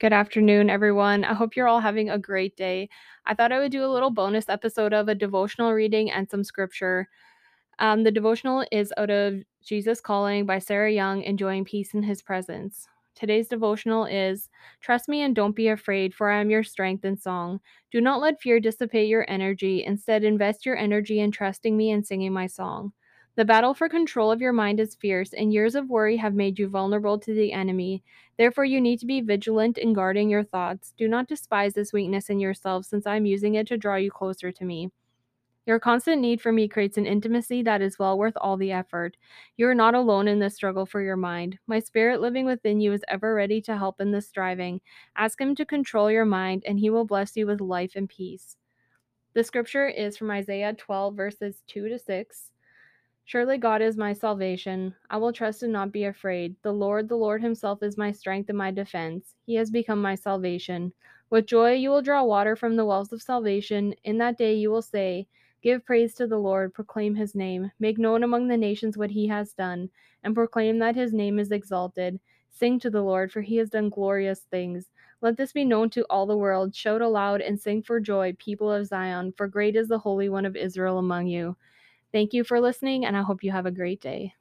Good afternoon, everyone. I hope you're all having a great day. I thought I would do a little bonus episode of a devotional reading and some scripture. Um, the devotional is out of Jesus Calling by Sarah Young, Enjoying Peace in His Presence. Today's devotional is Trust me and don't be afraid, for I am your strength and song. Do not let fear dissipate your energy. Instead, invest your energy in trusting me and singing my song. The battle for control of your mind is fierce, and years of worry have made you vulnerable to the enemy. Therefore, you need to be vigilant in guarding your thoughts. Do not despise this weakness in yourself, since I am using it to draw you closer to me. Your constant need for me creates an intimacy that is well worth all the effort. You are not alone in this struggle for your mind. My spirit living within you is ever ready to help in this striving. Ask Him to control your mind, and He will bless you with life and peace. The scripture is from Isaiah 12, verses 2 to 6. Surely God is my salvation. I will trust and not be afraid. The Lord, the Lord Himself, is my strength and my defense. He has become my salvation. With joy you will draw water from the wells of salvation. In that day you will say, Give praise to the Lord, proclaim His name, make known among the nations what He has done, and proclaim that His name is exalted. Sing to the Lord, for He has done glorious things. Let this be known to all the world. Shout aloud and sing for joy, people of Zion, for great is the Holy One of Israel among you. Thank you for listening, and I hope you have a great day.